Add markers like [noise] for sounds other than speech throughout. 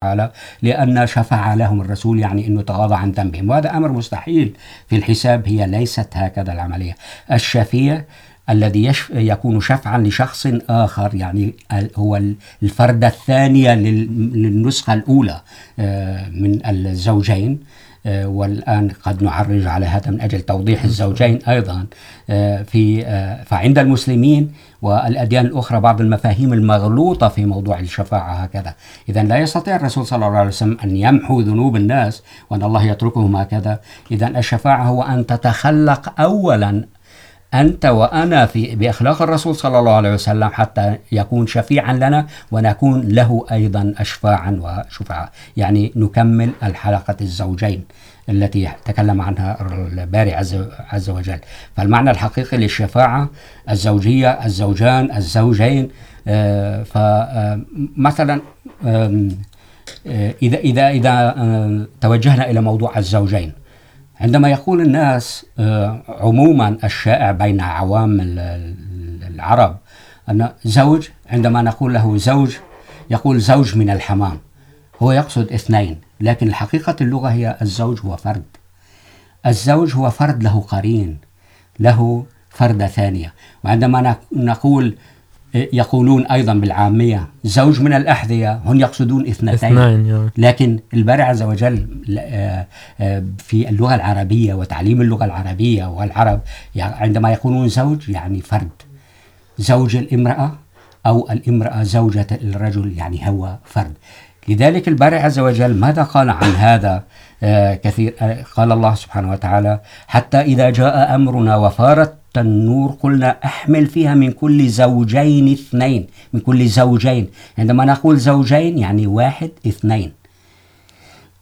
تعالى لأن شفع لهم الرسول يعني أنه تغاضى عن ذنبهم. وهذا أمر مستحيل في الحساب، هي ليست هكذا العملية. الشفيع الذي يشف يكون شفعا لشخص آخر، يعني هو الفردة الثانية للنسخة الأولى من الزوجين والآن قد نعرج على هذا من أجل توضيح الزوجين أيضا في فعند المسلمين والأديان الأخرى، بعض المفاهيم المغلوطة في موضوع الشفاعة هكذا. إذا لا يستطيع الرسول صلى الله عليه وسلم أن يمحو ذنوب الناس وأن الله يتركهم هكذا. إذا الشفاعة هو أن تتخلق أولا أنت وأنا في بأخلاق الرسول صلى الله عليه وسلم حتى يكون شفيعا لنا ونكون له أيضا أشفاعا وشفعاء. يعني نكمل الحلقة الزوجين. التي تكلم عنها الباري عز, عز وجل. فالمعنى الحقيقي للشفاعة الزوجية الزوجان الزوجين فمثلا إذا, إذا, إذا توجهنا إلى موضوع الزوجين. عندما يقول الناس عموما الشائع بين عوام العرب أن زوج عندما نقول له زوج يقول زوج من الحمام. هو يقصد اثنين لكن الحقيقة اللغة هي الزوج هو فرد. الزوج هو فرد له قرين له فردة ثانية. وعندما نقول يقولون أيضا بالعامية زوج من الأحذية هم يقصدون اثنتين. لكن الباري عز وجل في اللغة العربية وتعليم اللغة العربية والعرب عندما يقولون زوج يعني فرد. زوج الامرأة أو الامرأة زوجة الرجل يعني هو فرد. لذلك الباري عز وجل ماذا قال عن هذا كثير قال الله سبحانه وتعالى حتى إذا جاء أمرنا وفارت النور، قلنا احمل فيها من كل زوجين اثنين، من كل زوجين. عندما نقول زوجين يعني واحد، اثنين.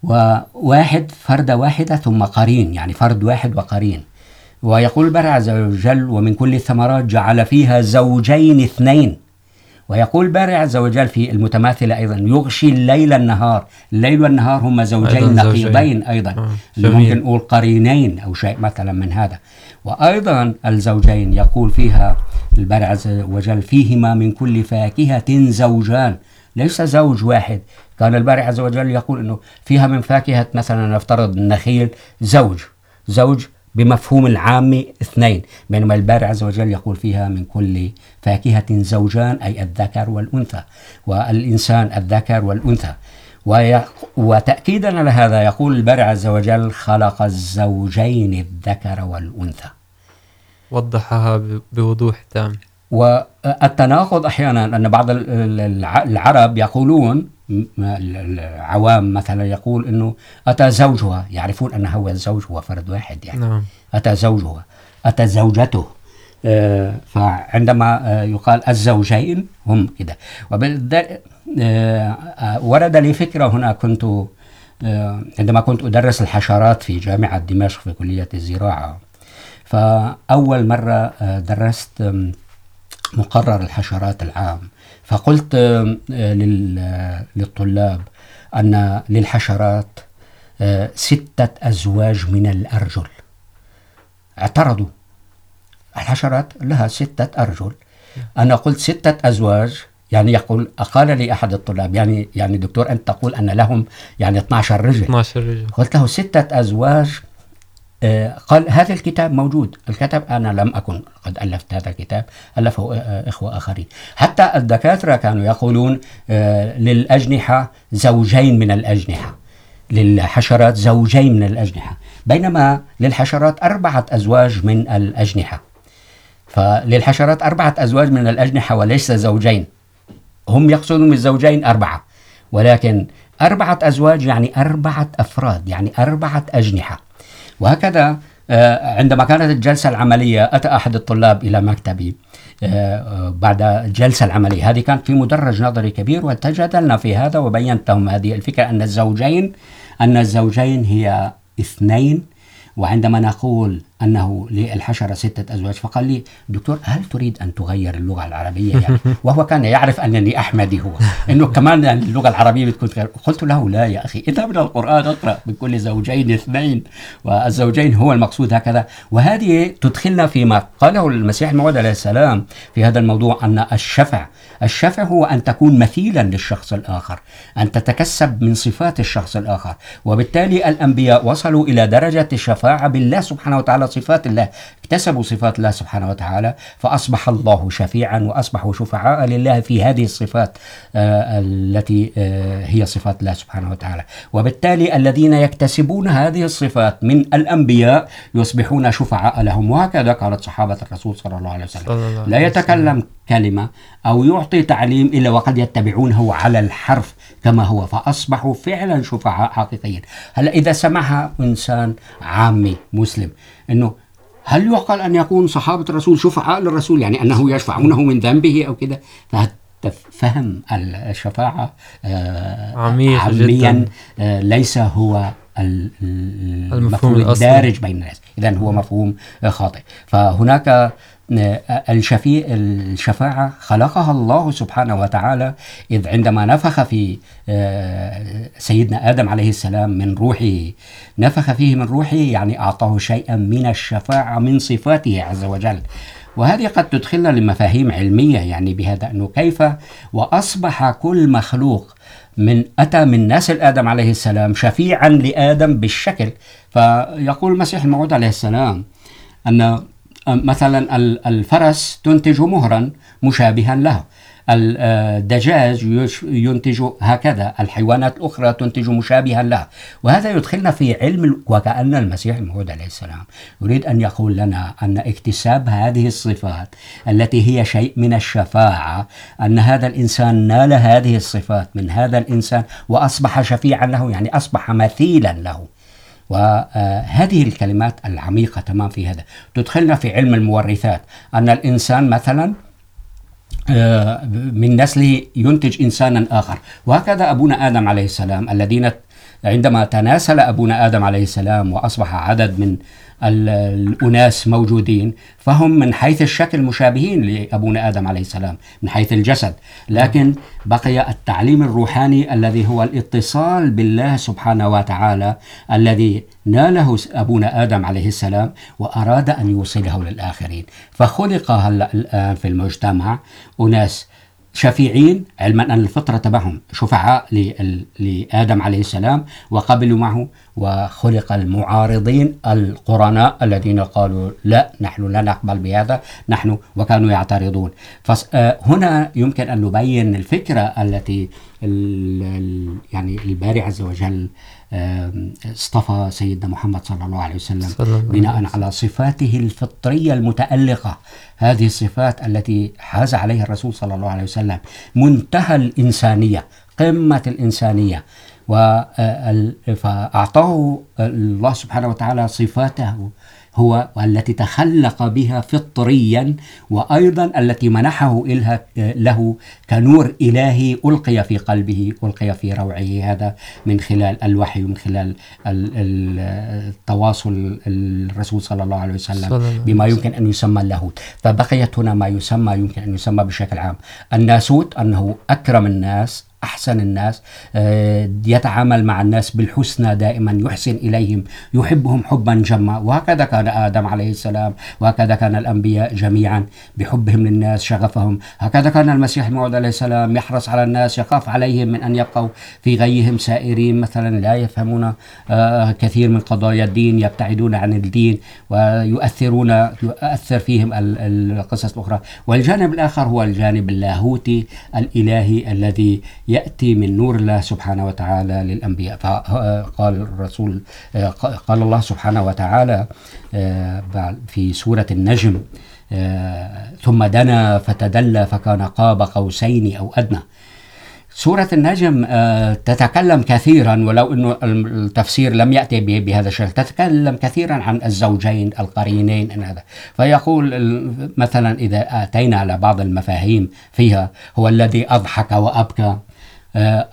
وواحد، فرد واحدة، ثم قرين، يعني فرد واحد وقرين. ويقول الباري عز وجل ومن كل الثمرات جعل فيها زوجين اثنين. ويقول باري عز وجل في المتماثلة أيضا يغشي الليل النهار. الليل والنهار هم زوجين نقيضين أيضا. اللي ممكن نقول قرينين أو شيء مثلا من هذا. وأيضا الزوجين يقول فيها الباري عز وجل فيهما من كل فاكهة زوجان. ليس زوج واحد. كان الباري عز وجل يقول أنه فيها من فاكهة مثلا نفترض النخيل زوج. زوج بمفهوم العام اثنين بينما الباري عز وجل يقول فيها من كل فاكهة زوجان أي الذكر والأنثى والإنسان الذكر والأنثى. وتأكيدا على هذا يقول الباري عز وجل خلق الزوجين الذكر والأنثى. وضحها بوضوح تام. والتناقض أحيانا أن بعض العرب يقولون العوام مثلا يقول انه اتى زوجها يعرفون ان هو الزوج هو فرد واحد يعني. نعم. اتى زوجها اتى زوجته. فعندما يقال الزوجين هم كده. ورد لي فكره هنا كنت عندما كنت ادرس الحشرات في جامعه دمشق في كليه الزراعه فاول مره درست مقرر الحشرات العام. فقلت للطلاب أن للحشرات ستة أزواج من الأرجل. اعترضوا. الحشرات لها ستة أرجل. أنا قلت ستة أزواج يعني يقول قال لي أحد الطلاب يعني يعني دكتور أنت تقول أن لهم يعني 12 رجل. 12 رجل. قلت له ستة أزواج قال، هذا الكتاب موجود. الكتاب أنا لم أكن قد ألفت هذا الكتاب. ألفه إخوة آخرين. حتى الدكاترة كانوا يقولون للأجنحة زوجين من الأجنحة. للحشرات زوجين من الأجنحة. بينما للحشرات أربعة أزواج من الأجنحة. فللحشرات أربعة أزواج من الأجنحة وليس زوجين. هم يقصدون بالزوجين أربعة. ولكن أربعة أزواج يعني أربعة أفراد، يعني أربعة أجنحة. وهكذا عندما كانت الجلسة العملية، أتى أحد الطلاب إلى مكتبي بعد الجلسة العملية. هذه كانت في مدرج نظري كبير، وتجادلنا في هذا وبينت لهم هذه الفكرة أن الزوجين أن الزوجين هي اثنين. وعندما نقول أنه للحشرة ستة أزواج. فقال لي دكتور هل تريد أن تغير اللغة العربية يعني؟ [laughs] وهو كان يعرف أنني أحمدي هو أنه كمان اللغة العربية بتكون غير قلت له لا يا أخي إذا من القرآن اقرأ بكل زوجين اثنين والزوجين هو المقصود هكذا. وهذه تدخلنا فيما قاله المسيح الموعود عليه السلام في هذا الموضوع أن الشفع الشفع هو أن تكون مثيلا للشخص الآخر أن تتكسب من صفات الشخص الآخر. وبالتالي الأنبياء وصلوا إلى درجة الشفاعة بالله سبحانه وتعالى صفات الله. اكتسبوا صفات الله سبحانه وتعالى فأصبح الله شفيعا وأصبحوا شفعاء لله في هذه الصفات التي هي صفات الله سبحانه وتعالى. وبالتالي الذين يكتسبون هذه الصفات من الأنبياء يصبحون شفعاء لهم. وهكذا قالت صحابة الرسول صلى الله عليه وسلم. لا يتكلم كلمة أو يعطي تعليم إلا وقد يتبعونه على الحرف كما هو فأصبحوا فعلا شفعاء حقيقيين هلا إذا سمعها إنسان عامي مسلم إنه هل يعقل أن يكون صحابة الرسول شفعاء للرسول؟ يعني أنه يشفعونه من ذنبه أو كده؟ فهم الشفاعة عاميا ليس هو المفهوم الدارج بين الناس. إذا هو مفهوم خاطئ. فهناك الشفيع الشفاعة خلقها الله سبحانه وتعالى إذ عندما نفخ في سيدنا آدم عليه السلام من روحه، نفخ فيه من روحه، يعني أعطاه شيئا من الشفاعة من صفاته عز وجل. وهذه قد تدخلنا لمفاهيم علمية، يعني بهذا أنه كيف وأصبح كل مخلوق من، أتى من نسل آدم عليه السلام شفيعا لآدم بالشكل. فيقول المسيح الموعود عليه السلام أن مثلا الفرس تنتج مهرا مشابها له. الدجاج ينتج هكذا. الحيوانات الأخرى تنتج مشابها لها وهذا يدخلنا في علم وكأن المسيح الموعود عليه السلام يريد أن يقول لنا أن اكتساب هذه الصفات التي هي شيء من الشفاعة، أن هذا الإنسان نال هذه الصفات من هذا الإنسان وأصبح شفيعا له، يعني أصبح مثيلا له. وهذه الكلمات العميقة تمام في هذا. تدخلنا في علم المورثات. أن الإنسان مثلا من نسله ينتج إنسانا آخر. وهكذا أبونا آدم عليه السلام، الذين عندما تناسل أبونا آدم عليه السلام وأصبح عدد من الأناس موجودين، فهم من حيث الشكل مشابهين لأبونا آدم عليه السلام، من حيث الجسد. لكن بقي التعليم الروحاني الذي هو الاتصال بالله سبحانه وتعالى الذي ناله أبونا آدم عليه السلام وأراد أن يوصله للآخرين. فخلق هلأ الآن في المجتمع أناس شفيعين علما أن الفطرة تبعهم شفعاء لآدم عليه السلام وقبلوا معه وخلق المعارضين القرناء الذين قالوا لا، نحن لا نقبل بهذا، نحن وكانوا يعترضون. فهنا يمكن أن نبين الفكرة التي يعني الباري عز وجل اصطفى سيدنا محمد صلى الله عليه وسلم بناء على صفاته الفطرية المتألقة. هذه الصفات التي حاز عليها الرسول صلى الله عليه وسلم. منتهى الإنسانية قمة الإنسانية. فأعطاه الله سبحانه وتعالى صفاته هو التي تخلق بها فطريا وأيضا التي منحه إلها له كنور إلهي ألقي في قلبه ألقي في روعه. هذا من خلال الوحي ومن خلال التواصل الرسول صلى الله عليه وسلم بما يمكن أن يسمى اللاهوت. فبقيت هنا ما يسمى يمكن أن يسمى بشكل عام. الناسوت أنه أكرم الناس أحسن الناس يتعامل مع الناس بالحسنى دائما، يحسن إليهم، يحبهم حبا جما. وهكذا كان آدم عليه السلام، وهكذا كان الأنبياء جميعا. بحبهم للناس، شغفهم. هكذا كان المسيح الموعود عليه السلام، يحرص على الناس، يخاف عليهم من أن يبقوا في غيهم سائرين، مثلا لا يفهمون كثير من قضايا الدين، يبتعدون عن الدين، ويؤثرون، يؤثر فيهم القصص الأخرى. والجانب الآخر هو الجانب اللاهوتي الإلهي الذي يأتي من نور الله سبحانه وتعالى للأنبياء. فقال الرسول قال الله سبحانه وتعالى في سورة النجم ثم دنا فتدلى فكان قاب قوسين أو أدنى. سورة النجم تتكلم كثيرا، ولو أنه التفسير لم يأتي بهذا الشكل، تتكلم كثيرا عن الزوجين القرينين إن هذا. فيقول مثلا إذا أتينا على بعض المفاهيم فيها، هو الذي أضحك وأبكى.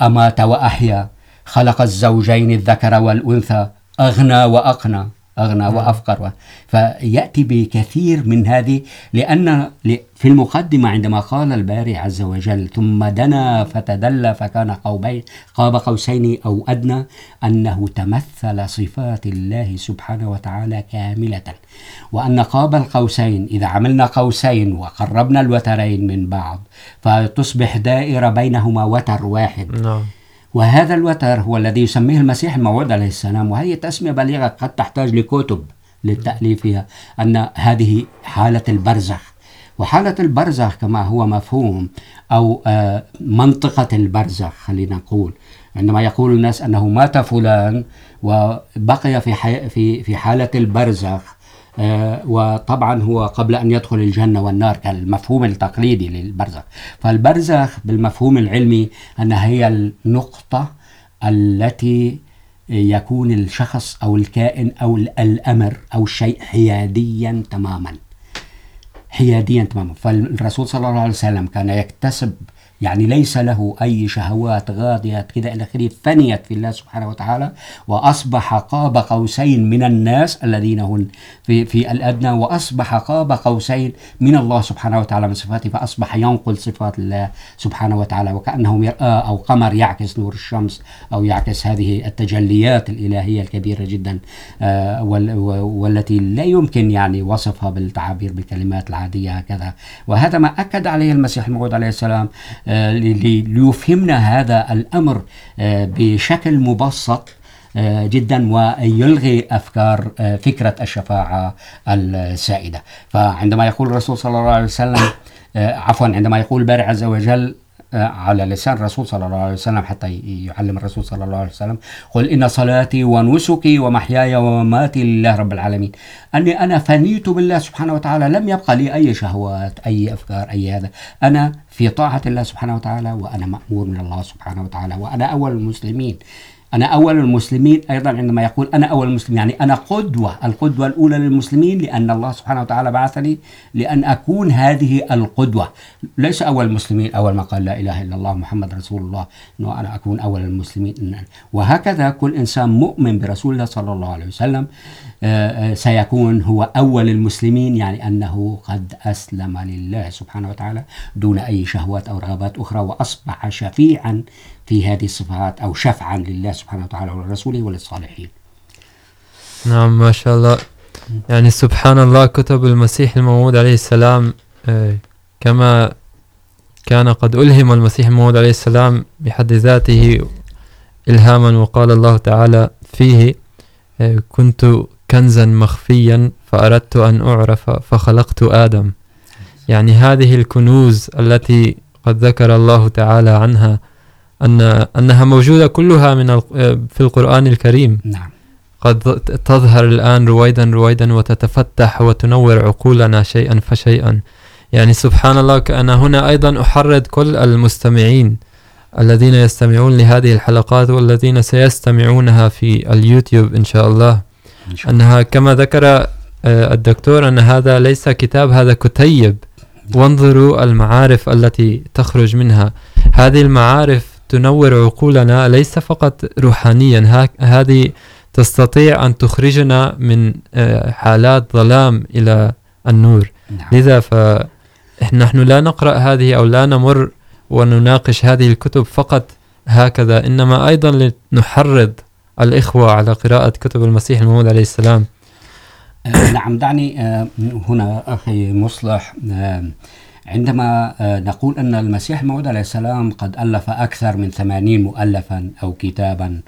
أمات وأحيا. خلق الزوجين الذكر والأنثى أغنى وأقنى. أغنى نعم. وأفقر. فيأتي بكثير من هذه، لأن في المقدمة عندما قال الباري عز وجل، ثم دنا فتدلى فكان قوبين قاب قوسين أو أدنى أنه تمثل صفات الله سبحانه وتعالى كاملة. وأن قاب القوسين، إذا عملنا قوسين وقربنا الوترين من بعض، فتصبح دائرة بينهما وتر واحد. نعم. وهذا الوتر هو الذي يسميه المسيح الموعود عليه السلام وهي تسمية بليغة قد تحتاج لكتب للتأليفها، أن هذه حالة البرزخ. وحالة البرزخ كما هو مفهوم أو منطقة البرزخ، خلينا نقول. عندما يقول الناس أنه مات فلان وبقي في في في حالة البرزخ وطبعا هو قبل أن يدخل الجنة والنار كالمفهوم التقليدي للبرزخ. فالبرزخ بالمفهوم العلمي أنها هي النقطة التي يكون الشخص أو الكائن أو الأمر أو الشيء حياديا تماما. حياديا تماما. فالرسول صلى الله عليه وسلم كان يكتسب يعني ليس له أي شهوات غاضية كذا إلى آخره فنيت في الله سبحانه وتعالى وأصبح قاب قوسين من الناس الذين هم في, في الأدنى وأصبح قاب قوسين من الله سبحانه وتعالى من صفاته فأصبح ينقل صفات الله سبحانه وتعالى وكأنه مرآة أو قمر يعكس نور الشمس أو يعكس هذه التجليات الإلهية الكبيرة جدا والتي لا يمكن يعني وصفها بالتعابير بالكلمات العادية هكذا. وهذا ما أكد عليه المسيح الموعود عليه السلام ليفهمنا هذا الأمر بشكل مبسط جدا ويلغي أفكار فكرة الشفاعة السائدة. فعندما يقول الرسول صلى الله عليه وسلم عفوا، عندما يقول الباري عز وجل على لسان الرسول صلى الله عليه وسلم، حتى يعلم الرسول صلى الله عليه وسلم، قل إن صلاتي ونسكي ومحياي ومماتي لله رب العالمين. أني أنا فنيت بالله سبحانه وتعالى، لم يبقى لي أي شهوات، أي أفكار، أي هذا. أنا في طاعة الله سبحانه وتعالى وأنا مأمور من الله سبحانه وتعالى وأنا أول المسلمين. أنا أول المسلمين أيضا عندما يقول أنا أول المسلمين، يعني أنا قدوة، القدوة الأولى للمسلمين لأن الله سبحانه وتعالى بعثني لأن أكون هذه القدوة. ليس أول المسلمين، أول ما قال لا إله إلا الله محمد رسول الله أنه أنا أكون أول المسلمين. وهكذا كل إنسان مؤمن برسول الله صلى الله عليه وسلم. سيكون هو أول المسلمين، يعني أنه قد أسلم لله سبحانه وتعالى دون أي شهوات أو رغبات أخرى وأصبح شفيعا في هذه الصفات أو شفعا لله سبحانه وتعالى ولرسوله وللصالحين. نعم، ما شاء الله. يعني سبحان الله، كتب المسيح الموعود عليه السلام كما كان قد ألهم المسيح الموعود عليه السلام بحد ذاته إلهاما وقال الله تعالى فيه كنت كنزا مخفيا فأردت أن أعرف فخلقت آدم. يعني هذه الكنوز التي قد ذكر الله تعالى عنها أن أنها موجودة كلها من في القرآن الكريم. نعم. قد تظهر الآن رويدا رويدا وتتفتح وتنور عقولنا شيئا فشيئا. يعني سبحان الله كأنا هنا أيضا أحرض كل المستمعين الذين يستمعون لهذه الحلقات والذين سيستمعونها في اليوتيوب إن شاء الله. أنها كما ذكر الدكتور أن هذا ليس كتاب هذا كتيب. وانظروا المعارف التي تخرج منها. هذه المعارف تنور عقولنا ليس فقط روحانيا. هذه تستطيع أن تخرجنا من حالات ظلام إلى النور. لذا فنحن لا نقرأ هذه أو لا نمر ونناقش هذه الكتب فقط هكذا إنما أيضا لنحرض الإخوة على قراءة كتب المسيح الموعود عليه السلام. نعم، دعني هنا أخي مصلح عندما نقول أن المسيح الموعود عليه السلام قد ألف أكثر من ثمانين مؤلفا أو كتابا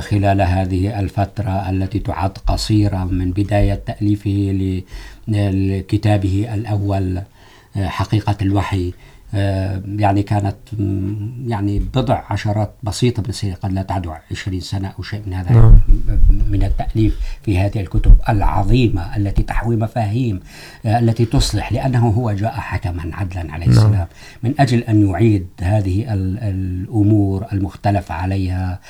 خلال هذه الفترة التي تعد قصيرة من بداية تأليفه لكتابه الأول حقيقة الوحي. يعني كانت يعني بضع عشرات بسيطة بس قد لا تعد 20 سنة أو شيء من هذا نعم. من التأليف في هذه الكتب العظيمة التي تحوي مفاهيم التي تصلح لأنه هو جاء حكما عدلا عليه السلام نعم. من أجل أن يعيد هذه الأمور المختلف عليها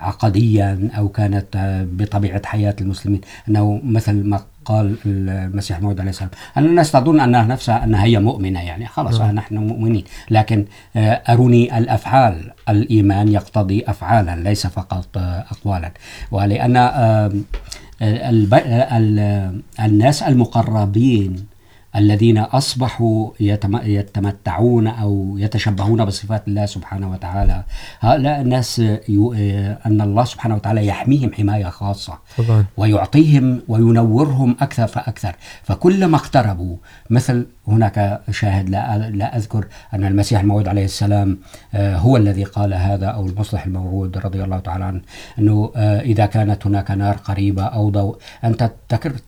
عقديا أو كانت بطبيعة حياة المسلمين أنه مثل ما قال المسيح الموعود عليه السلام أن الناس تظن أنها نفسها أنها هي مؤمنة يعني خلاص نعم. نحن مؤمنين لكن أروني الأفعال الإيمان يقتضي أفعالا ليس فقط أقوالا ولأن. الناس المقربين الذين أصبحوا يتم... يتمتعون أو يتشبهون بصفات الله سبحانه وتعالى هؤلاء الناس. أن الله سبحانه وتعالى يحميهم حماية خاصة طبعا ويعطيهم وينورهم أكثر فأكثر فكلما اقتربوا مثل هناك شاهد لا, لا أذكر أن المسيح الموعود عليه السلام هو الذي قال هذا أو المصلح الموعود رضي الله تعالى عنه أنه إذا كانت هناك نار قريبة أو ضوء أنت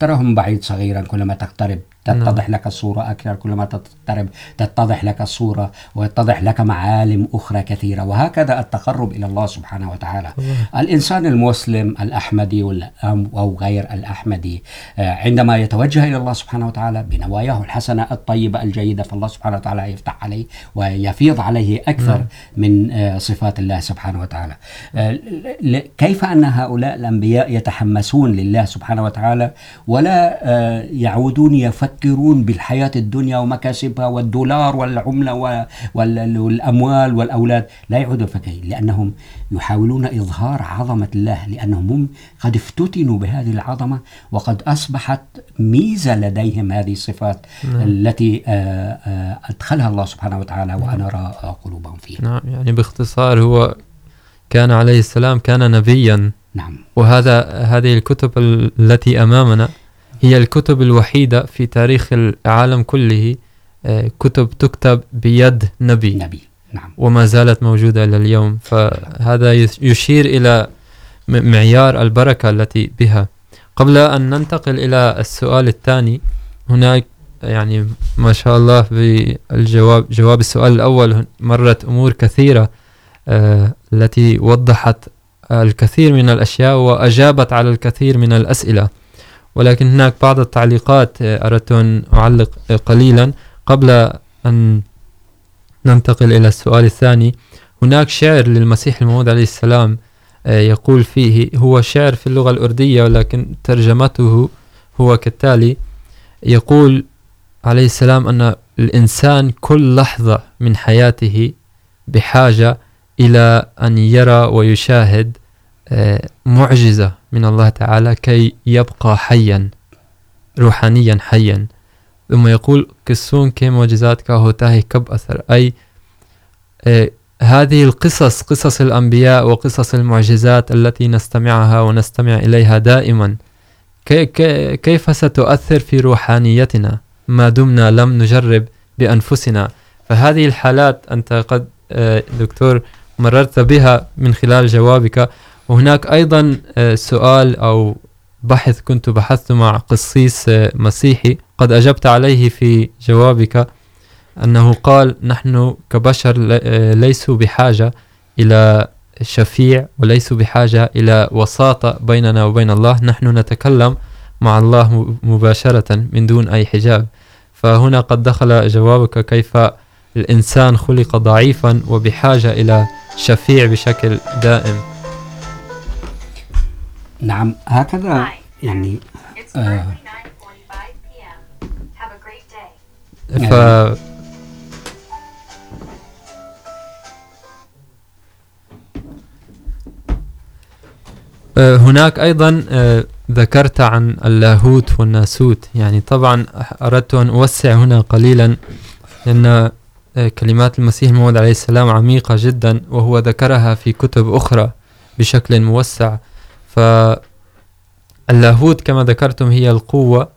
تراهم بعيد صغيرا كلما تقترب تتضح لك الصورة أكثر كلما تقترب تتضح لك الصورة ويتضح لك معالم أخرى كثيرة وهكذا التقرب إلى الله سبحانه وتعالى. الإنسان المسلم الأحمدي أو غير الأحمدي عندما يتوجه إلى الله سبحانه وتعالى بنواياه الحسنة الطيبة الجيدة فالله سبحانه وتعالى يفتح عليه ويفيض عليه أكثر من صفات الله سبحانه وتعالى. كيف أن هؤلاء الأنبياء يتحمسون لله سبحانه وتعالى ولا يعودون يفكرون بالحياة الدنيا ومكاسبها والدولار والعملة والأموال والأولاد؟ لا يعودون فكين لأنهم يحاولون إظهار عظمة الله لأنهم قد افتتنوا بهذه العظمة وقد أصبحت ميزة لديهم هذه الصفات نعم. التي أدخلها الله سبحانه وتعالى وأنرى قلوبهم فيها. نعم يعني باختصار هو كان عليه السلام كان نبيا. نعم. وهذا هذه الكتب التي أمامنا هي الكتب الوحيدة في تاريخ العالم كله كتب تكتب بيد نبي. نبي. نعم. وما زالت موجودة إلى اليوم. فهذا يشير إلى معيار البركة التي بها. قبل أن ننتقل إلى السؤال الثاني هناك يعني ما شاء الله بالجواب جواب السؤال الأول، مرت أمور كثيرة التي وضحت الكثير من الأشياء وأجابت على الكثير من الأسئلة. ولكن هناك بعض التعليقات أردت أن أعلق قليلا. قبل أن ننتقل إلى السؤال الثاني، هناك شعر للمسيح الموعود عليه السلام يقول فيه، هو شعر في اللغة الأردية، ولكن ترجمته هو كالتالي، يقول عليه السلام، أن الإنسان كل لحظة من حياته بحاجة إلى أن يرى ويشاهد معجزة من الله تعالى كي يبقى حيا، روحانيا حيا. ثم يقول قسون كي معجزات کا ہوتا ہے کب اثر أي هذه القصص، قصص الأنبياء وقصص المعجزات التي نستمعها ونستمع إليها دائما كيف ستؤثر في روحانيتنا؟ ما دمنا لم نجرب بأنفسنا. فهذه الحالات أنت قد دكتور، مررت بها من خلال جوابك. وهناك أيضا سؤال أو بحث كنت بحثت مع قصيص مسيحي قد أجبت عليه في جوابك، أنه قال نحن كبشر ليسوا بحاجة إلى شفيع وليسوا بحاجة إلى وساطة بيننا وبين الله. نحن نتكلم مع الله مباشرة من دون أي حجاب. فهنا قد دخل جوابك كيف الإنسان خلق ضعيفا وبحاجة إلى شفيع بشكل دائم. نعم هكذا يعني آه. ف هناك أيضا ذكرت عن اللاهوت والناسوت. يعني طبعا أردت أن أوسع هنا قليلا، لأن كلمات المسيح الموعود عليه السلام عميقة جدا، وهو ذكرها في كتب أخرى بشكل موسع. فاللاهوت كما ذكرتم هي القوة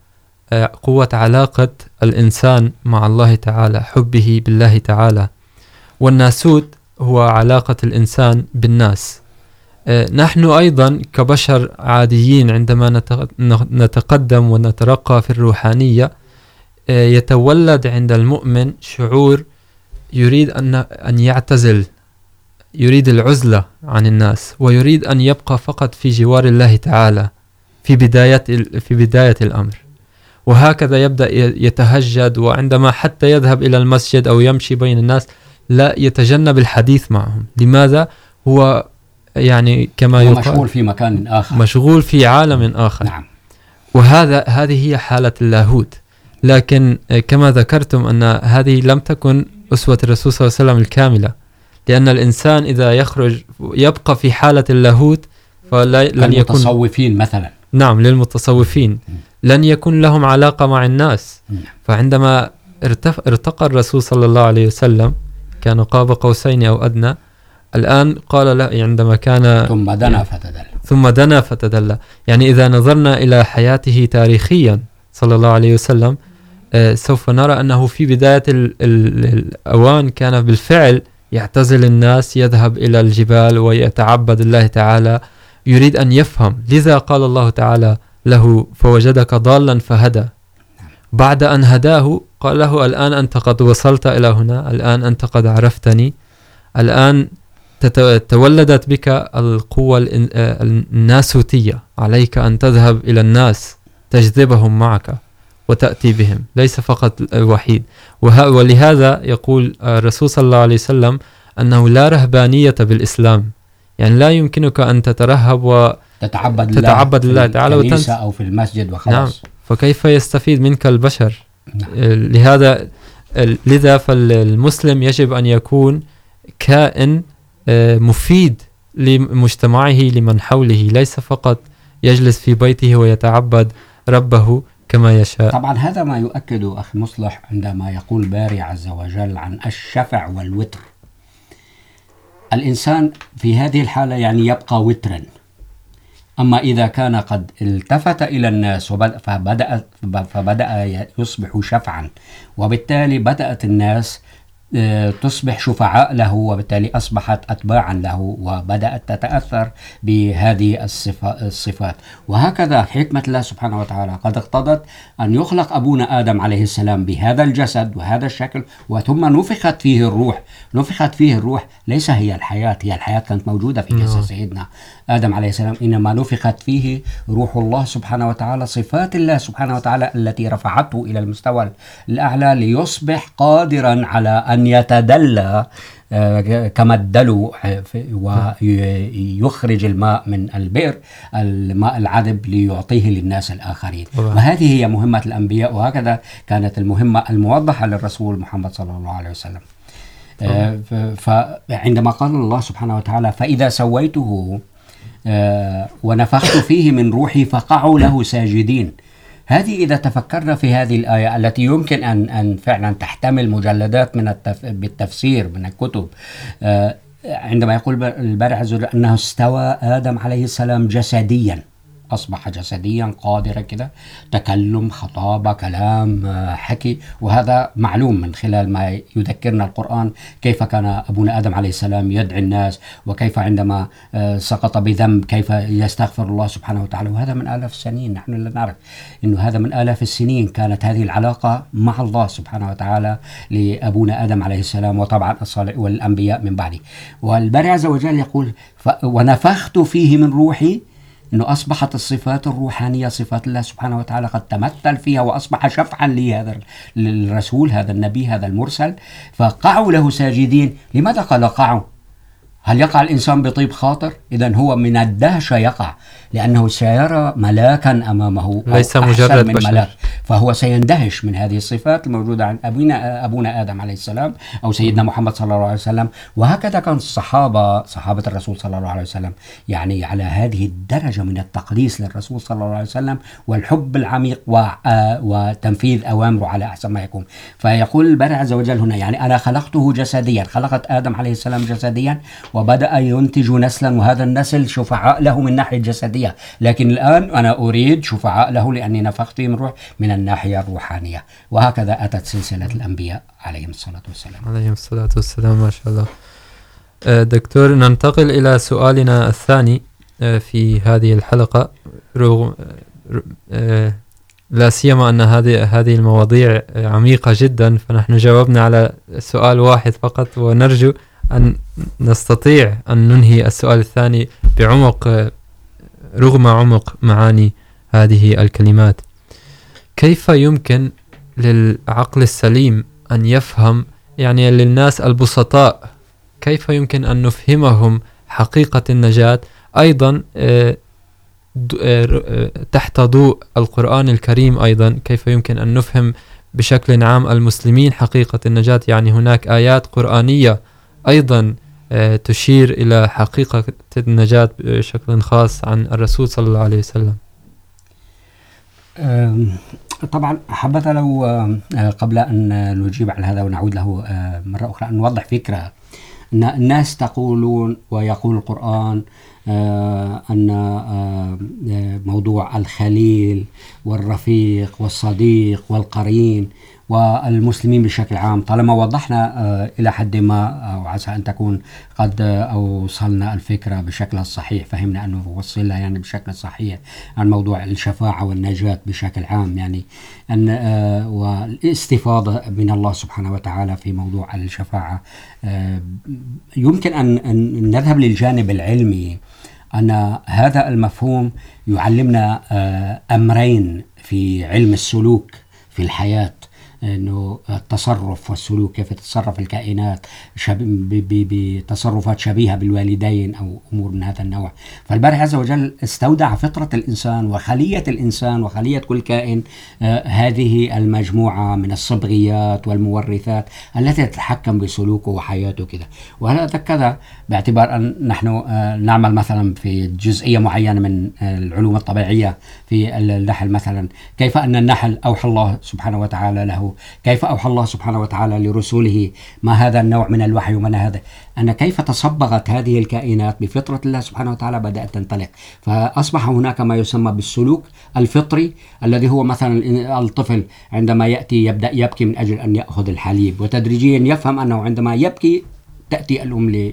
قوة علاقة الإنسان مع الله تعالى، حبه بالله تعالى. والناسوت هو علاقة الإنسان بالناس. نحن أيضا كبشر عاديين عندما نتقدم ونترقى في الروحانية يتولد عند المؤمن شعور يريد أن أن يعتزل، يريد العزلة عن الناس، ويريد أن يبقى فقط في جوار الله تعالى، في بداية في بداية الأمر. وهكذا يبدأ يتهجد، وعندما حتى يذهب إلى المسجد أو يمشي بين الناس، لا يتجنب الحديث معهم. لماذا؟ هو يعني كما يقال مشغول في مكان آخر. مشغول في عالم آخر. نعم. وهذا هذه هي حالة اللاهوت. لكن كما ذكرتم أن هذه لم تكن أسوة الرسول صلى الله عليه وسلم الكاملة. لأن الإنسان إذا يخرج يبقى في حالة اللاهوت فلن يكون المتصوفين مثلا. نعم للمتصوفين. لن يكون لهم علاقة مع الناس. فعندما ارتقى الرسول صلى الله عليه وسلم كان قاب قوسين أو أدنى الآن قال له عندما كان ثم دنا فتدلى. ثم دنا فتدلى. يعني إذا نظرنا إلى حياته تاريخيا صلى الله عليه وسلم سوف نرى أنه في بداية الأوان كان بالفعل يعتزل الناس يذهب إلى الجبال ويتعبد الله تعالى يريد أن يفهم. لذا قال الله تعالى له فوجدك ضالا فهدى. بعد أن هداه قال له الآن أنت قد وصلت إلى هنا الآن أنت قد عرفتني الآن تولدت بك القوة الناسوتية. عليك أن تذهب إلى الناس تجذبهم معك وتأتي بهم. ليس فقط الوحيد. ولهذا يقول الرسول صلى الله عليه وسلم أنه لا رهبانية بالإسلام. يعني لا يمكنك أن تترهب وتتعبد تتعبد الله تعالى وتنسى. أو في المسجد وخلاص. نعم. فكيف يستفيد منك البشر؟ نعم. لهذا لذا فالمسلم يجب أن يكون كائن مفيد لمجتمعه لمن حوله. ليس فقط يجلس في بيته ويتعبد ربه كما يشاء. طبعا هذا ما يؤكد أخي مصلح عندما يقول باري عز وجل عن الشفع والوتر. الإنسان في هذه الحالة يعني يبقى وترا. أما إذا كان قد التفت إلى الناس فبدأ, فبدأ يصبح شفعا وبالتالي بدأت الناس تصبح شفعاء له وبالتالي أصبحت أتباعا له وبدأت تتأثر بهذه الصفات. وهكذا حكمة الله سبحانه وتعالى. قد اقتضت أن يخلق أبونا آدم عليه السلام بهذا الجسد وهذا الشكل وثم نفخت فيه الروح. نفخت فيه الروح. ليس هي الحياة هي الحياة كانت موجودة في جسد سيدنا آدم عليه السلام. إنما نفخت فيه روح الله سبحانه وتعالى صفات الله سبحانه وتعالى التي رفعته إلى المستوى الأعلى ليصبح قادرا على أن يتدلى كما الدلو ويخرج الماء من البئر الماء العذب ليعطيه للناس الآخرين. وهذه هي مهمة الأنبياء وهكذا كانت المهمة الموضحة للرسول محمد صلى الله عليه وسلم. فعندما قال الله سبحانه وتعالى فإذا سويته ونفخت فيه من روحي فقعوا له ساجدين. هذه إذا تفكرنا في هذه الآية التي يمكن أن أن فعلا تحتمل مجلدات من التف... بالتفسير من الكتب عندما يقول البارح أنه استوى آدم عليه السلام جسديا. أصبح جسديا قادرا كده. تكلم خطابة كلام حكي. وهذا معلوم من خلال ما يذكرنا القرآن. كيف كان أبونا آدم عليه السلام يدعي الناس؟ وكيف عندما سقط بذنب، كيف يستغفر الله سبحانه وتعالى؟ وهذا من آلاف السنين نحن لا نعرف أنه هذا من آلاف السنين كانت هذه العلاقة مع الله سبحانه وتعالى لأبونا آدم عليه السلام وطبعا الصالح والأنبياء من بعده. والباري عز وجل يقول ونفخت فيه من روحي انه اصبحت الصفات الروحانيه صفات الله سبحانه وتعالى قد تمثل فيها واصبح شفعا لهذا للرسول، هذا النبي، هذا المرسل. فقعوا له ساجدين. لماذا قال قعوا؟ هل يقع الإنسان بطيب خاطر؟ إذا هو من الدهشة يقع لأنه سيرى ملاكا أمامه ليس مجرد بشر. ملاك. فهو سيندهش من هذه الصفات الموجودة عند أبونا, أبونا آدم عليه السلام أو سيدنا محمد صلى الله عليه وسلم. وهكذا كان الصحابة صحابة الرسول صلى الله عليه وسلم يعني على هذه الدرجة من التقديس للرسول صلى الله عليه وسلم والحب العميق وتنفيذ أوامره على أحسن ما يكون. فيقول البارع عز وجل هنا يعني أنا خلقته جسديا خلقت آدم عليه السلام جسديا وبدأ ينتج نسلا، وهذا النسل شفعاء له من ناحية جسدية. لكن الآن أنا أريد شفعاء له لأني نفخت من روح من الناحية الروحانية. وهكذا أتت سلسلة الأنبياء عليهم الصلاة والسلام. عليهم الصلاة والسلام، ما شاء الله. دكتور، ننتقل إلى سؤالنا الثاني في هذه الحلقة. رغم لا سيما أن هذه هذه المواضيع عميقة جدا، فنحن جاوبنا على سؤال واحد فقط، ونرجو أن نستطيع أن ننهي السؤال الثاني بعمق، رغم عمق معاني هذه الكلمات. كيف يمكن للعقل السليم أن يفهم، يعني للناس البسطاء، كيف يمكن أن نفهمهم حقيقة النجاة؟ أيضا تحت ضوء القرآن الكريم أيضا، كيف يمكن أن نفهم بشكل عام المسلمين حقيقة النجاة؟ يعني هناك آيات قرآنية أيضا تشير إلى حقيقة النجاة بشكل خاص عن الرسول صلى الله عليه وسلم. طبعا، حبذا لو قبل أن نجيب على هذا ونعود له مرة أخرى، أن نوضح فكرة. أن الناس تقولون ويقول القرآن أن موضوع الخليل والرفيق والصديق والقرين. والمسلمين بشكل عام. طالما وضحنا إلى حد ما وعسى أن تكون قد أوصلنا الفكرة بشكل الصحيح، فهمنا أنه وصلنا يعني بشكل صحيح عن موضوع الشفاعة والنجاة بشكل عام. يعني أن والاستفاضة من الله سبحانه وتعالى في موضوع الشفاعة يمكن أن نذهب للجانب العلمي. أن هذا المفهوم يعلمنا أمرين في علم السلوك في الحياة. انه التصرف والسلوك كيف تتصرف الكائنات بتصرفات شبيهه بالوالدين او امور من هذا النوع. فالباري عز وجل استودع فطره الانسان وخليه الانسان وخليه كل كائن هذه المجموعه من الصبغيات والمورثات التي تتحكم بسلوكه وحياته كده. وهذا كذا؟ باعتبار ان نحن نعمل مثلا في جزئيه معينه من العلوم الطبيعيه في النحل مثلا. كيف ان النحل اوحى الله سبحانه وتعالى له كيف أوحى الله سبحانه وتعالى لرسوله ما هذا النوع من الوحي وما هذا؟ أن كيف تصبغت هذه الكائنات بفطرة الله سبحانه وتعالى بدأت تنطلق. فأصبح هناك ما يسمى بالسلوك الفطري الذي هو مثلا الطفل عندما يأتي يبدأ يبكي من أجل أن يأخذ الحليب، وتدريجيا يفهم أنه عندما يبكي تأتي الأم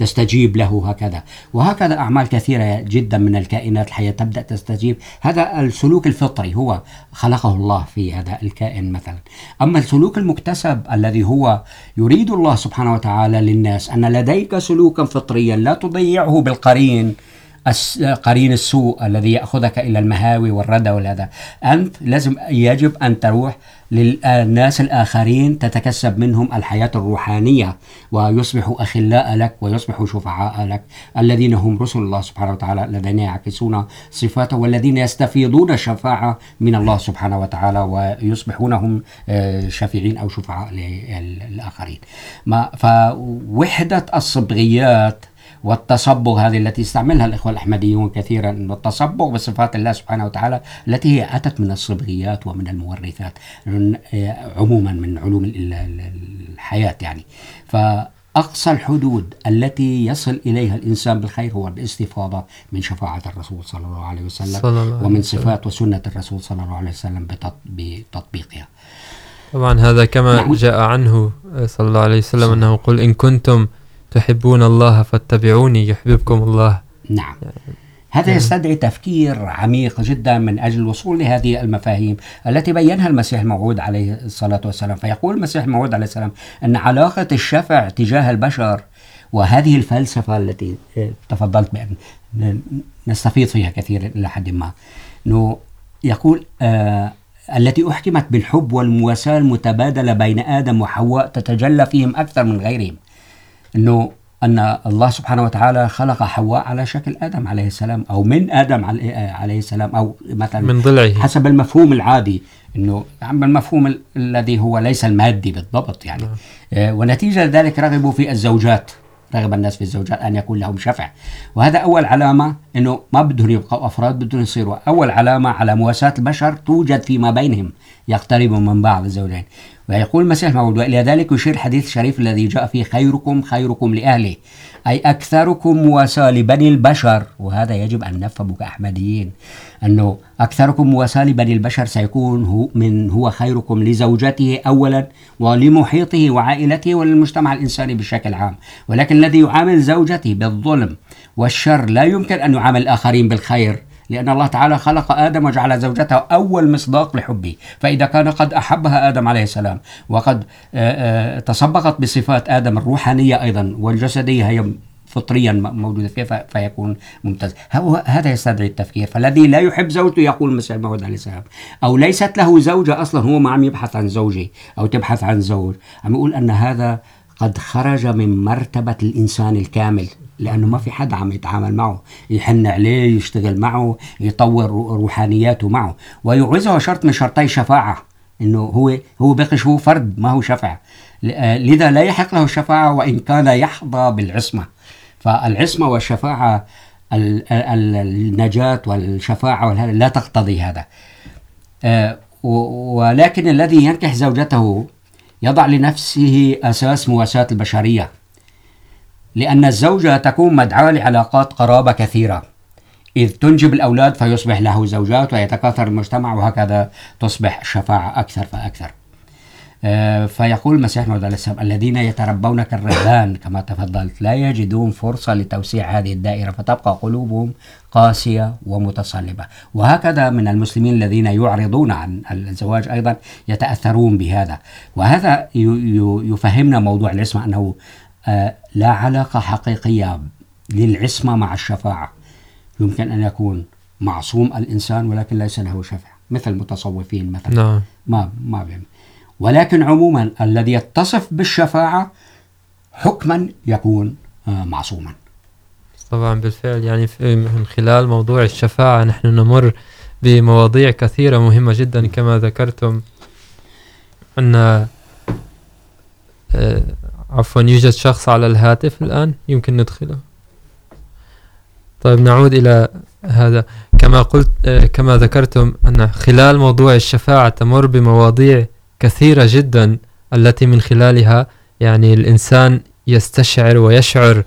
لتستجيب له هكذا. وهكذا أعمال كثيرة جدا من الكائنات الحية تبدأ تستجيب. هذا السلوك الفطري هو خلقه الله في هذا الكائن مثلا. أما السلوك المكتسب الذي هو يريد الله سبحانه وتعالى للناس، أن لديك سلوكا فطريا لا تضيعه بالقرين. قرين السوء الذي يأخذك إلى المهاوي والردى والهذا. أنت لازم يجب أن تروح للناس الآخرين تتكسب منهم الحياة الروحانية ويصبحوا أخلاء لك ويصبحوا شفعاء لك، الذين هم رسل الله سبحانه وتعالى، الذين يعكسون صفاته، والذين يستفيضون الشفاعة من الله سبحانه وتعالى ويصبحون هم شفيعين أو شفعاء للآخرين. فوحدة الصبغيات والتصبغ هذه التي استعملها الإخوة الأحمديون كثيرا التصبغ بصفات الله سبحانه وتعالى التي هي أتت من الصبغيات ومن المورثات عموما من علوم الحياة يعني. فأقصى الحدود التي يصل إليها الإنسان بالخير هو الاستفاضة من شفاعة الرسول صلى الله عليه وسلم صلى الله ومن صفات وسنة الرسول صلى الله عليه وسلم بتطبيقها. طبعا هذا كما جاء عنه صلى الله عليه وسلم أنه قل إن كنتم تحبون الله فاتبعوني يحببكم الله. نعم. هذا يستدعي تفكير عميق جدا من أجل الوصول لهذه المفاهيم التي بينها المسيح الموعود عليه الصلاة والسلام. فيقول المسيح الموعود عليه السلام أن علاقة الشفع تجاه البشر وهذه الفلسفة التي تفضلت بأن نستفيض فيها كثيرا إلى حد ما. أنه يقول آه التي أحكمت بالحب والمواساة المتبادلة بين آدم وحواء تتجلى فيهم أكثر من غيرهم. انه ان الله سبحانه وتعالى خلق حواء على شكل ادم عليه السلام او من ادم عليه السلام او مثلا من ضلعه. حسب المفهوم العادي انه المفهوم الذي هو ليس المادي بالضبط يعني. ونتيجه ذلك رغبوا في الزوجات رغب الناس في الزوجات ان يكون لهم شفع. وهذا اول علامه انه ما بدهم يبقوا افراد بدهم يصيروا اول علامه على مواساه البشر توجد فيما بينهم يقتربوا من بعض الزوجين. ويقول المسيح الموعود وإلى ذلك يشير الحديث الشريف الذي جاء فيه خيركم خيركم لأهله، أي أكثركم مواساة لبني البشر، وهذا يجب أن نفهمه كأحمديين، أنه أكثركم مواساة لبني البشر سيكون هو من هو خيركم لزوجته أولا ولمحيطه وعائلته وللمجتمع الإنساني بشكل عام، ولكن الذي يعامل زوجته بالظلم والشر لا يمكن أن يعامل الآخرين بالخير. لأن الله تعالى خلق آدم وجعل زوجته أول مصداق لحبه. فإذا كان قد أحبها آدم عليه السلام، وقد تصبغت بصفات آدم الروحانية أيضا، والجسدية هي فطريا موجودة فيها فيكون ممتاز. هذا يستدعي التفكير. فالذي لا يحب زوجته يقول المسيح الموعود عليه السلام. أو ليست له زوجة أصلا، هو ما عم يبحث عن زوجة، أو تبحث عن زوج. عم يقول أن هذا قد خرج من مرتبة الإنسان الكامل. لانه ما في حد عم يتعامل معه، يحن عليه، يشتغل معه، يطور روحانياته معه. ويعوزه شرط من شرطي الشفاعه انه هو هو بقش هو فرد، ما هو شفع. لذا لا يحق له الشفاعه وان كان يحظى بالعصمه فالعصمه والشفاعه النجاه والشفاعه لا تقتضي هذا. ولكن الذي ينكح زوجته يضع لنفسه أساس مواساة البشرية. لأن الزوجة تكون مدعاة لعلاقات قرابة كثيرة. إذ تنجب الأولاد فيصبح له زوجات ويتكاثر المجتمع وهكذا تصبح الشفاعة أكثر فأكثر. فيقول المسيح موعود عليه السلام الذين يتربون كالرهبان [laughs] كما تفضلت، لا يجدون فرصة لتوسيع هذه الدائرة، فتبقى قلوبهم قاسية ومتصلبة. وهكذا من المسلمين الذين يعرضون عن الزواج أيضا يتأثرون بهذا. وهذا يفهمنا موضوع العصمة أنه لا علاقة حقيقية للعصمة مع الشفاعة. يمكن أن يكون معصوم الإنسان ولكن ليس له شفع. مثل المتصوفين مثلا نعم. ما ما بهم. ولكن عموما الذي يتصف بالشفاعة حكما يكون معصوما. طبعا بالفعل يعني من خلال موضوع الشفاعة نحن نمر بمواضيع كثيرة مهمة جدا. كما ذكرتم أن عفوا يوجد شخص على الهاتف الآن يمكن ندخله. طيب نعود إلى هذا. كما قلت كما ذكرتم أن خلال موضوع الشفاعة تمر بمواضيع كثيرة جدا التي من خلالها يعني الإنسان يستشعر ويشعر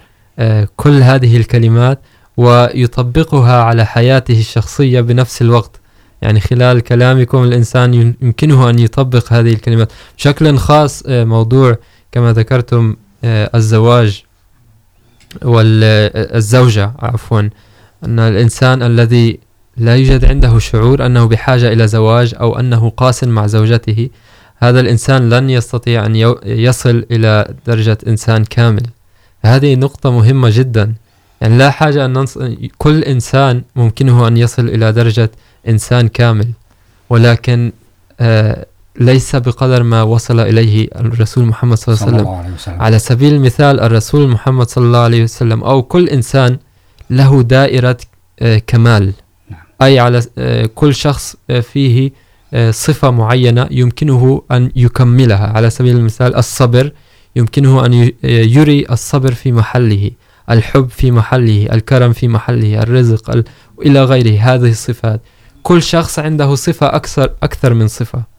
كل هذه الكلمات ويطبقها على حياته الشخصية بنفس الوقت. يعني خلال كلامكم الإنسان يمكنه أن يطبق هذه الكلمات. بشكل خاص آه، موضوع كما ذكرتم الزواج والزوجة عفوا. أن الإنسان الذي لا يوجد عنده شعور أنه بحاجة إلى زواج أو أنه قاس مع زوجته، هذا الإنسان لن يستطيع أن يصل إلى درجة إنسان كامل. هذه نقطة مهمة جدا. يعني لا حاجة أن ننص... كل إنسان ممكنه أن يصل إلى درجة إنسان كامل. ولكن، آه ليس بقدر ما وصل إليه الرسول محمد صلى الله عليه صلى وسلم الله عليه وسلم. على سبيل المثال الرسول محمد صلى الله عليه وسلم أو كل إنسان له دائرة كمال. أي على كل شخص فيه صفة معينة يمكنه أن يكملها. على سبيل المثال الصبر يمكنه أن يري الصبر في محله الحب في محله الكرم في محله الرزق ال... إلى غيره. هذه الصفات. كل شخص عنده صفة أكثر أكثر من صفة.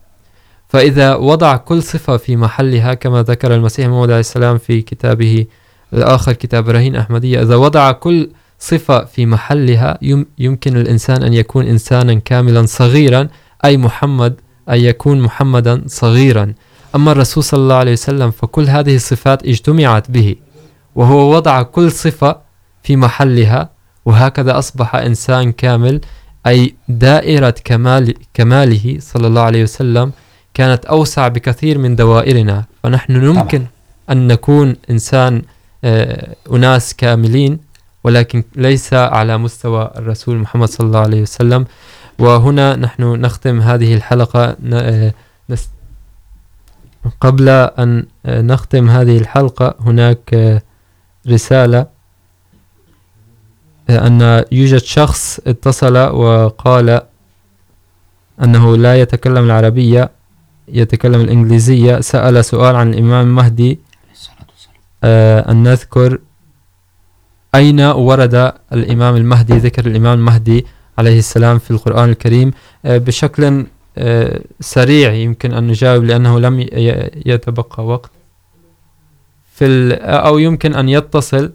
فإذا وضع كل صفة في محلها، كما ذكر المسيح موعود عليه السلام في كتابه الآخر، كتاب رهين أحمدية، إذا وضع كل صفة في محلها يمكن الإنسان أن يكون إنسانا كاملا صغيرا، أي محمد، أن يكون محمدا صغيرا. أما الرسول صلى الله عليه وسلم، فكل هذه الصفات اجتمعت به، وهو وضع كل صفة في محلها، وهكذا أصبح إنسان كامل، أي دائرة كمال، كماله صلى الله عليه وسلم كانت أوسع بكثير من دوائرنا. فنحن نمكن طبعا. أن نكون إنسان أناس كاملين ولكن ليس على مستوى الرسول محمد صلى الله عليه وسلم. وهنا نحن نختم هذه الحلقة. قبل أن نختم هذه الحلقة هناك رسالة أن يوجد شخص اتصل وقال أنه لا يتكلم العربية. يتكلم الإنجليزية. سأل سؤال عن الإمام المهدي آه، أن نذكر أين ورد الإمام المهدي ذكر الإمام المهدي عليه السلام في القرآن الكريم. آه، بشكل آه، سريع يمكن أن نجاوب لأنه لم يتبقى وقت. في أو يمكن أن يتصل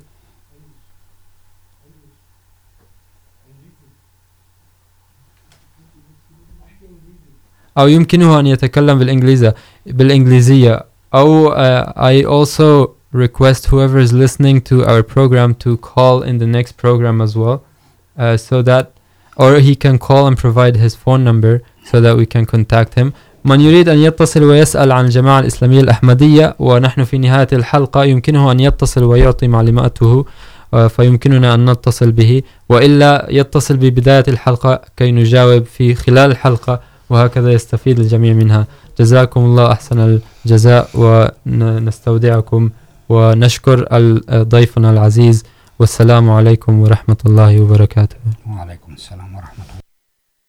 أو يمكنه أن يتكلم بالإنجليزية بالإنجليزية. أو uh, I also request whoever is listening to our program to call in the next program as well uh, so that or he can call and provide his phone number so that we can contact him. من يريد أن يتصل ويسأل عن الجماعة الإسلامية الأحمدية ونحن في نهاية الحلقة يمكنه أن يتصل ويعطي معلوماته فيمكننا أن نتصل به. وإلا يتصل ببداية الحلقة كي نجاوب في خلال الحلقة. وهكذا يستفيد الجميع منها. جزاكم الله أحسن الجزاء ونستودعكم ونشكر ضيفنا العزيز. والسلام عليكم ورحمة الله وبركاته. وعليكم السلام